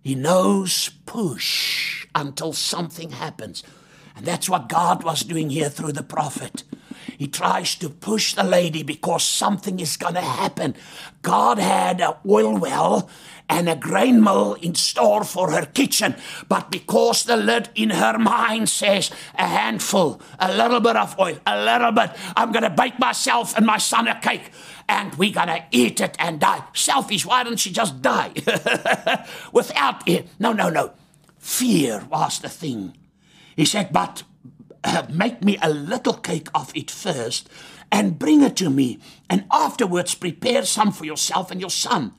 He knows push until something happens. And that's what God was doing here through the prophet. He tries to push the lady because something is going to happen. God had an oil well and a grain mill in store for her kitchen. But because the lid in her mind says a handful, a little bit of oil, a little bit, I'm going to bake myself and my son a cake and we're going to eat it and die. Selfish, why don't she just die? Without it. No, no, no. Fear was the thing. He said, but uh, make me a little cake of it first and bring it to me, and afterwards prepare some for yourself and your son.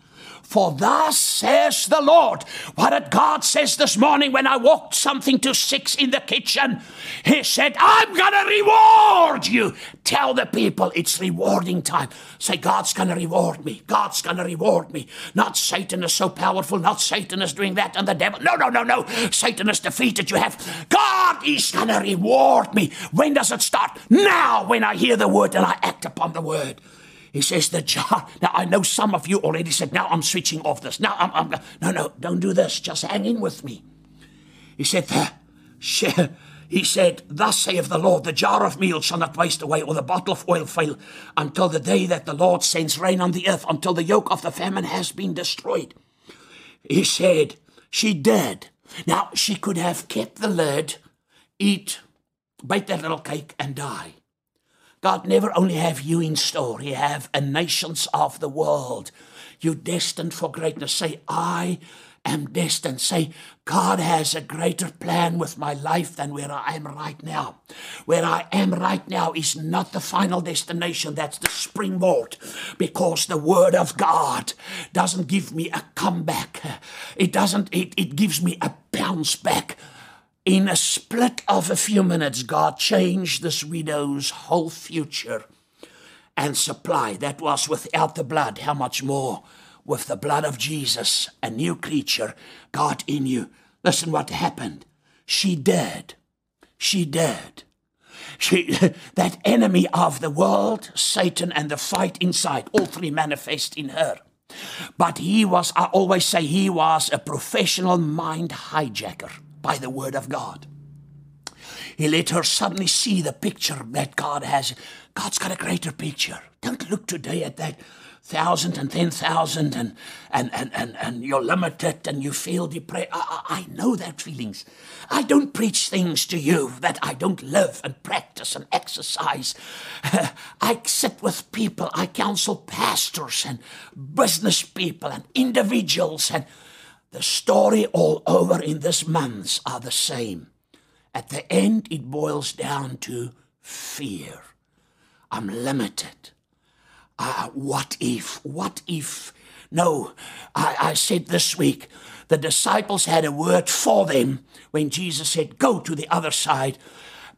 For thus says the Lord. What did God says this morning when I walked something to six in the kitchen? He said, I'm gonna reward you. Tell the people it's rewarding time. Say, God's gonna reward me. God's gonna reward me. Not Satan is so powerful, not Satan is doing that and the devil. No, no, no, no. Satan is defeated. You have God is gonna reward me. When does it start? Now, when I hear the word and I act upon the word. He says the jar. Now I know some of you already said, now I'm switching off this. Now I'm, I'm no, no, don't do this. Just hang in with me. He said, the, he said, Thus saith the Lord, the jar of meal shall not waste away, or the bottle of oil fail, until the day that the Lord sends rain on the earth, until the yoke of the famine has been destroyed. He said, She did. Now she could have kept the lid, eat, bake that little cake, and die. God never only have you in store, He have a nations of the world. You destined for greatness. Say, I am destined. Say, God has a greater plan with my life than where I am right now. Where I am right now is not the final destination, that's the springboard. Because the Word of God doesn't give me a comeback, it doesn't, it, it gives me a bounce back. In a split of a few minutes, God changed this widow's whole future and supply. That was without the blood. How much more with the blood of Jesus, a new creature, God in you? Listen what happened. She did. She did. She, that enemy of the world, Satan, and the fight inside, all three manifest in her. But he was, I always say, he was a professional mind hijacker by the word of God. He let her suddenly see the picture that God has. God's got a greater picture. Don't look today at that thousand and ten thousand and and, and, and, and you're limited and you feel depressed. I, I know that feelings. I don't preach things to you that I don't live and practice and exercise. I sit with people, I counsel pastors and business people and individuals and the story all over in this months are the same. At the end, it boils down to fear. I'm limited. Uh, what if? What if? No, I, I said this week the disciples had a word for them when Jesus said, Go to the other side,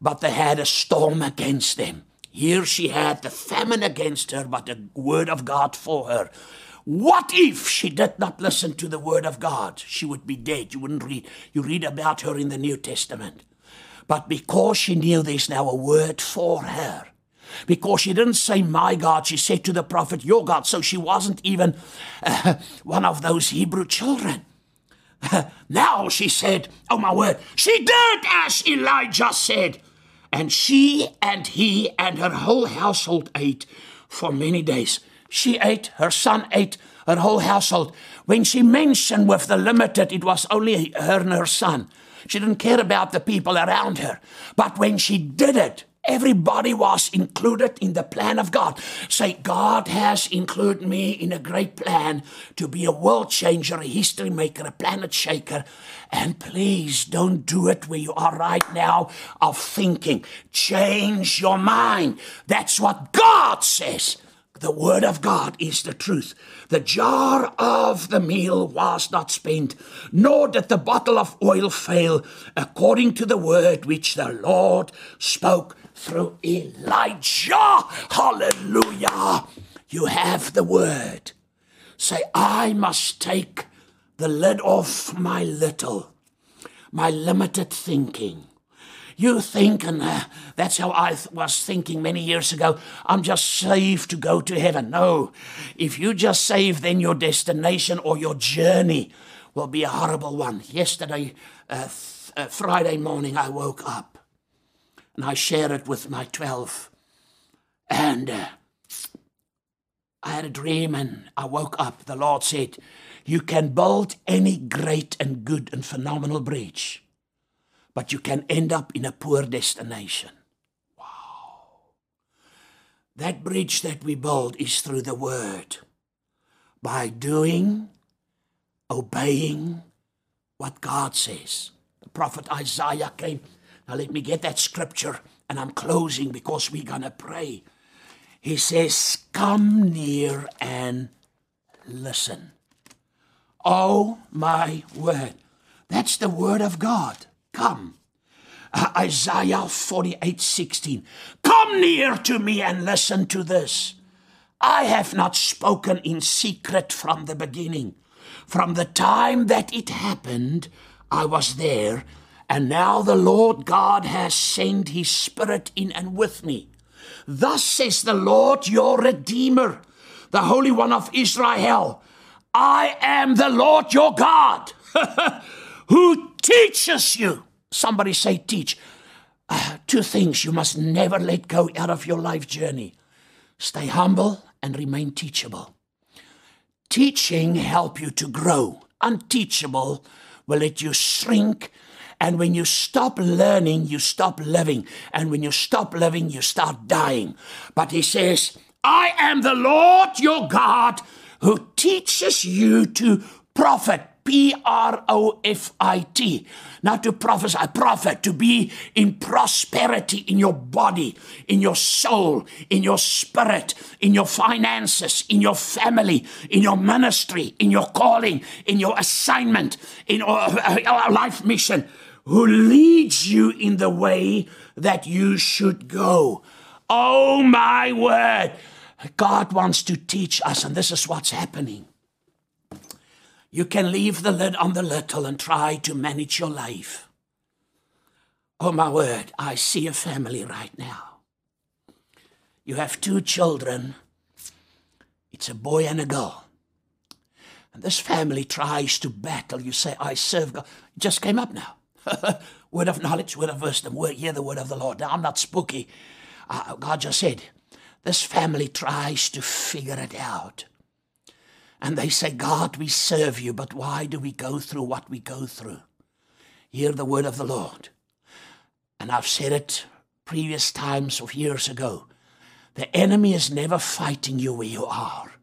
but they had a storm against them. Here she had the famine against her, but the word of God for her. What if she did not listen to the word of God? She would be dead. You wouldn't read. You read about her in the New Testament. But because she knew there's now a word for her, because she didn't say my God, she said to the prophet, Your God. So she wasn't even uh, one of those Hebrew children. now she said, Oh my word, she did as Elijah said. And she and he and her whole household ate for many days. She ate, her son ate, her whole household. When she mentioned with the limited, it was only her and her son. She didn't care about the people around her. But when she did it, Everybody was included in the plan of God. Say, God has included me in a great plan to be a world changer, a history maker, a planet shaker. And please don't do it where you are right now of thinking. Change your mind. That's what God says. The word of God is the truth. The jar of the meal was not spent, nor did the bottle of oil fail, according to the word which the Lord spoke through Elijah. Hallelujah. You have the word. Say, I must take the lid off my little, my limited thinking. You think, and uh, that's how I th- was thinking many years ago, I'm just saved to go to heaven. No, if you just save, then your destination or your journey will be a horrible one. Yesterday, uh, th- uh, Friday morning, I woke up and I shared it with my 12. And uh, I had a dream and I woke up. The Lord said, You can build any great and good and phenomenal bridge, but you can end up in a poor destination. Wow. That bridge that we build is through the Word. By doing, obeying what God says. The prophet Isaiah came now, let me get that scripture, and I'm closing because we're going to pray. He says, Come near and listen. Oh, my word. That's the word of God. Come. Uh, Isaiah 48 16. Come near to me and listen to this. I have not spoken in secret from the beginning. From the time that it happened, I was there and now the Lord God has sent his Spirit in and with me. Thus says the Lord your Redeemer, the Holy One of Israel I am the Lord your God, who teaches you. Somebody say, teach. Uh, two things you must never let go out of your life journey stay humble and remain teachable. Teaching help you to grow. Unteachable will let you shrink and when you stop learning, you stop living. And when you stop living, you start dying. But he says, I am the Lord your God who teaches you to profit. P R O F I T. Not to prophesy, profit, to be in prosperity in your body, in your soul, in your spirit, in your finances, in your family, in your ministry, in your calling, in your assignment, in your uh, life mission who leads you in the way that you should go. Oh my word. God wants to teach us, and this is what's happening. You can leave the lid on the little and try to manage your life. Oh my word, I see a family right now. You have two children, it's a boy and a girl. And this family tries to battle. You say, I serve God. It just came up now. word of knowledge, word of wisdom, word, hear the word of the Lord. Now, I'm not spooky. Uh, God just said, this family tries to figure it out. And they say, God, we serve you, but why do we go through what we go through? Hear the word of the Lord. And I've said it previous times of years ago. The enemy is never fighting you where you are,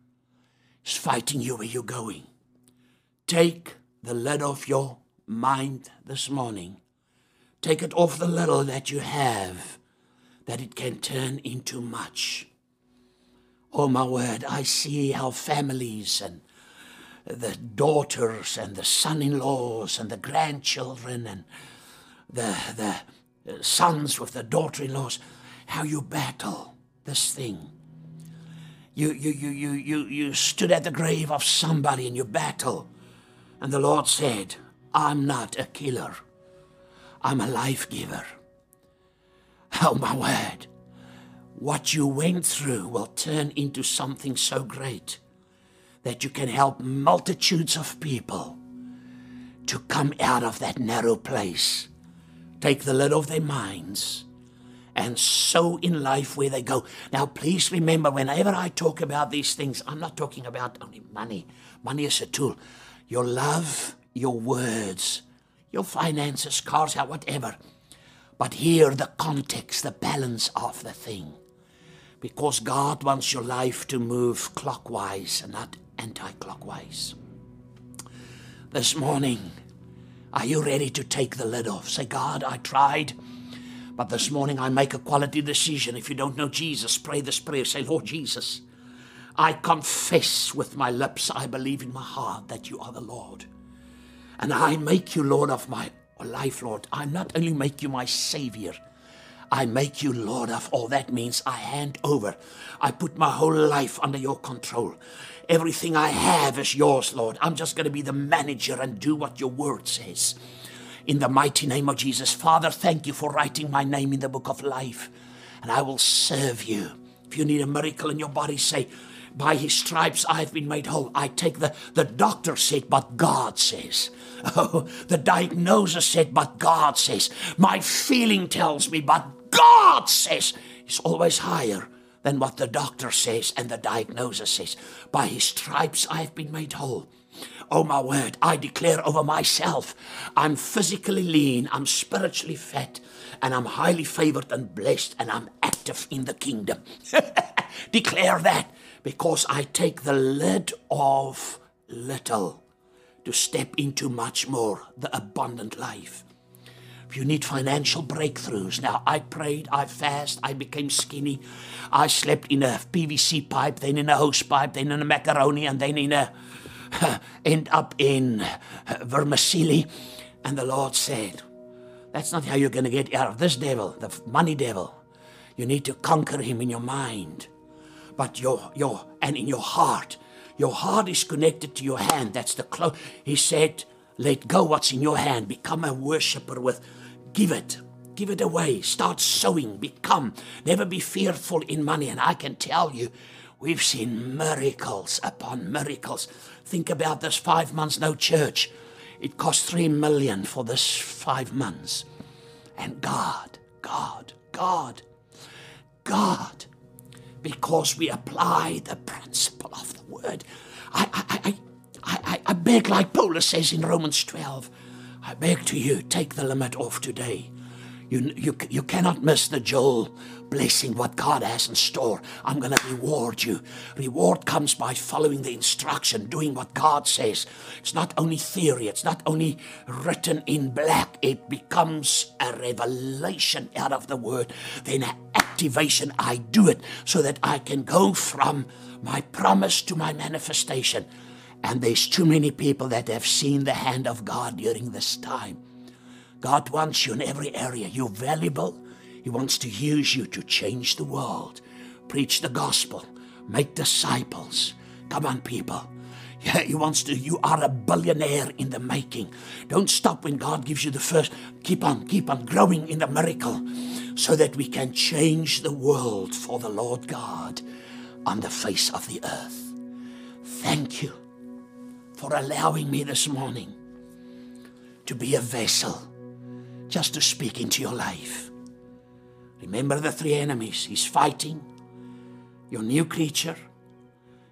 he's fighting you where you're going. Take the lid off your mind this morning. Take it off the little that you have, that it can turn into much. Oh, my word, I see how families and the daughters and the son in laws and the grandchildren and the, the sons with the daughter in laws, how you battle this thing. You, you, you, you, you, you stood at the grave of somebody and you battle. And the Lord said, I'm not a killer, I'm a life giver. Oh, my word what you went through will turn into something so great that you can help multitudes of people to come out of that narrow place, take the lid off their minds, and sow in life where they go. Now, please remember, whenever I talk about these things, I'm not talking about only money. Money is a tool. Your love, your words, your finances, cars, whatever. But here, the context, the balance of the thing because God wants your life to move clockwise and not anti clockwise. This morning, are you ready to take the lid off? Say, God, I tried, but this morning I make a quality decision. If you don't know Jesus, pray this prayer. Say, Lord Jesus, I confess with my lips, I believe in my heart that you are the Lord. And I make you Lord of my life, Lord. I not only make you my Savior, I make you Lord of all. That means I hand over. I put my whole life under your control. Everything I have is yours, Lord. I'm just going to be the manager and do what your word says. In the mighty name of Jesus. Father, thank you for writing my name in the book of life. And I will serve you. If you need a miracle in your body, say, by his stripes I have been made whole. I take the, the doctor said, but God says. Oh, the diagnosis said, but God says. My feeling tells me, but God says is always higher than what the doctor says and the diagnosis says. By his stripes I have been made whole. Oh, my word, I declare over myself I'm physically lean, I'm spiritually fat, and I'm highly favored and blessed, and I'm active in the kingdom. declare that because I take the lid of little to step into much more, the abundant life. If you need financial breakthroughs, now I prayed, I fasted, I became skinny. I slept in a PVC pipe, then in a hose pipe, then in a macaroni, and then in a end up in vermicelli. And the Lord said, That's not how you're going to get out of this devil, the money devil. You need to conquer him in your mind, but your your and in your heart. Your heart is connected to your hand. That's the close. He said, let go what's in your hand. Become a worshiper with give it. Give it away. Start sowing. Become. Never be fearful in money. And I can tell you, we've seen miracles upon miracles. Think about this five months, no church. It cost three million for this five months. And God, God, God, God, because we apply the principle of the word. I, I, I, I, I, beg, like Paul says in Romans 12, I beg to you, take the limit off today. You, you, you cannot miss the Joel blessing, what God has in store. I'm going to reward you. Reward comes by following the instruction, doing what God says. It's not only theory, it's not only written in black, it becomes a revelation out of the word, then an activation. I do it so that I can go from my promise to my manifestation. And there's too many people that have seen the hand of God during this time. God wants you in every area. You're valuable. He wants to use you to change the world, preach the gospel, make disciples. Come on, people. Yeah, he wants to. You are a billionaire in the making. Don't stop when God gives you the first. Keep on, keep on growing in the miracle so that we can change the world for the Lord God on the face of the earth. Thank you for allowing me this morning to be a vessel just to speak into your life. Remember the three enemies. He's fighting your new creature,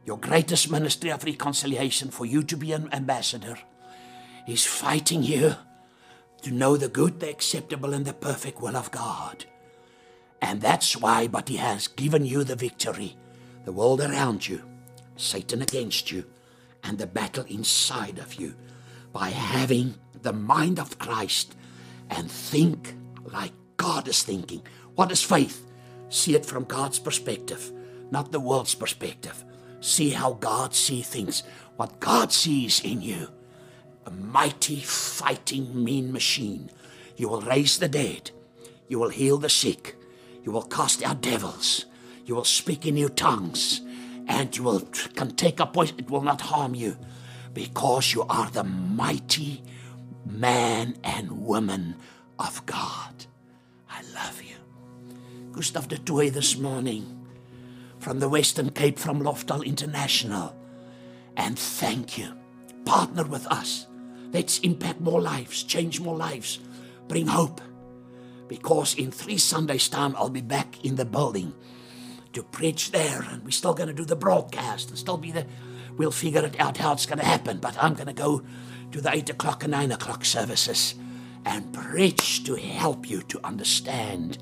your greatest ministry of reconciliation, for you to be an ambassador. He's fighting you to know the good, the acceptable, and the perfect will of God. And that's why, but He has given you the victory. The world around you, Satan against you, and the battle inside of you by having the mind of Christ and think like God is thinking. What is faith? See it from God's perspective, not the world's perspective. See how God sees things, what God sees in you. A mighty, fighting, mean machine. You will raise the dead. You will heal the sick. You will cast out devils. You will speak in new tongues. And you will can take a voice. It will not harm you because you are the mighty man and woman of God. I love you. Gustav du Toit this morning from the Western Cape from Lofdal International. And thank you. Partner with us. Let's impact more lives, change more lives, bring hope. Because in three Sundays' time, I'll be back in the building to preach there, and we're still going to do the broadcast and still be there. We'll figure it out how it's going to happen, but I'm going to go to the 8 o'clock and 9 o'clock services and preach to help you to understand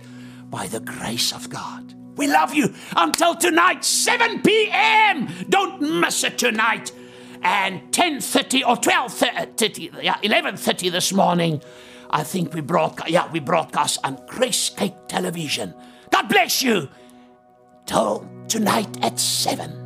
by the grace of God. We love you until tonight, 7 p.m. Don't miss it tonight and 10.30 or 12.30, yeah, 11.30 this morning, I think we broadcast, yeah, we broadcast on Grace Cape Television. God bless you. Till tonight at 7.